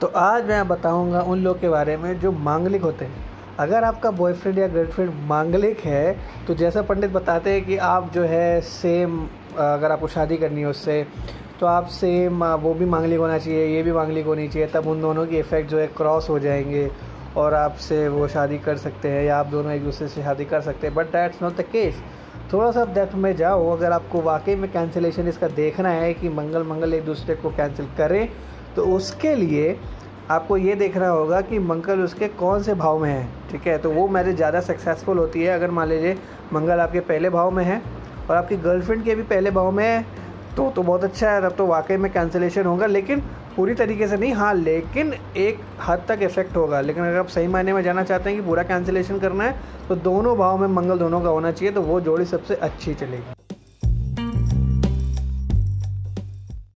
तो आज मैं बताऊँगा उन लोग के बारे में जो मांगलिक होते हैं। अगर आपका बॉयफ्रेंड या गर्लफ्रेंड मांगलिक है तो जैसा पंडित बताते हैं कि आप जो है सेम अगर आपको शादी करनी है उससे तो आप सेम वो भी मांगलिक होना चाहिए, ये भी मांगलिक होनी चाहिए, तब उन दोनों की इफ़ेक्ट जो है क्रॉस हो जाएँगे और आपसे वो शादी कर सकते हैं या आप दोनों एक दूसरे से शादी कर सकते हैं। But that's not the case थोड़ा सा डेप्थ में जाओ, अगर आपको वाकई में कैंसिलेशन इसका देखना है कि मंगल मंगल एक दूसरे को कैंसिल करें तो उसके लिए आपको ये देखना होगा कि मंगल उसके कौन से भाव में है, ठीक है? तो वो मैरिज ज़्यादा सक्सेसफुल होती है, अगर मान लीजिए मंगल आपके पहले भाव में है और आपकी गर्लफ्रेंड के भी पहले भाव में है तो तो बहुत अच्छा है, तब तो वाकई में कैंसिलेशन होगा, लेकिन पूरी तरीके से नहीं हाँ लेकिन एक हद तक इफ़ेक्ट होगा। लेकिन अगर आप सही मायने में जाना चाहते हैं कि पूरा कैंसिलेशन करना है तो दोनों भाव में मंगल दोनों का होना चाहिए तो वो जोड़ी सबसे अच्छी चलेगी।